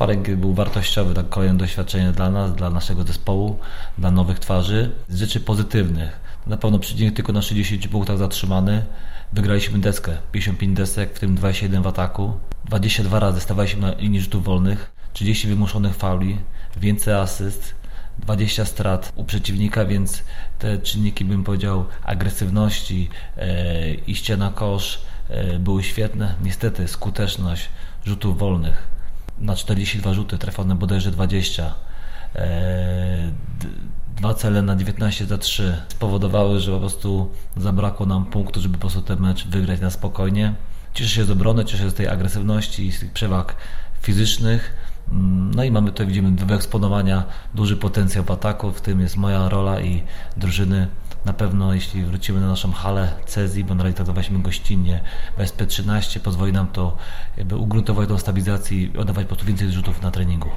sparring był wartościowy, tak kolejne doświadczenie dla nas, dla naszego zespołu, dla nowych twarzy. Z rzeczy pozytywnych. Na pewno przeciwnik tylko na 60 punktach zatrzymany. Wygraliśmy deskę, 55 desek, w tym 21 w ataku. 22 razy stawaliśmy na linii rzutów wolnych, 30 wymuszonych fauli, więcej asyst, 20 strat u przeciwnika, więc te czynniki, bym powiedział, agresywności, e, iście na kosz e, były świetne. Niestety skuteczność rzutów wolnych na 42 rzuty, trafione bodajże 20, e, dwa cele na 19 za 3 spowodowały, że po prostu zabrakło nam punktu, żeby po prostu ten mecz wygrać na spokojnie. Cieszę się z obrony, cieszę się z tej agresywności i z tych przewag fizycznych. Mm, No i mamy tutaj, widzimy, wyeksponowania duży potencjał w ataku, w tym jest moja rola i drużyny. Na pewno jeśli wrócimy na naszą halę Cezji, bo razie traktowaliśmy gościnnie bez P13, pozwoli nam to jakby ugruntować tą stabilizację i oddawać po prostu więcej rzutów na treningu.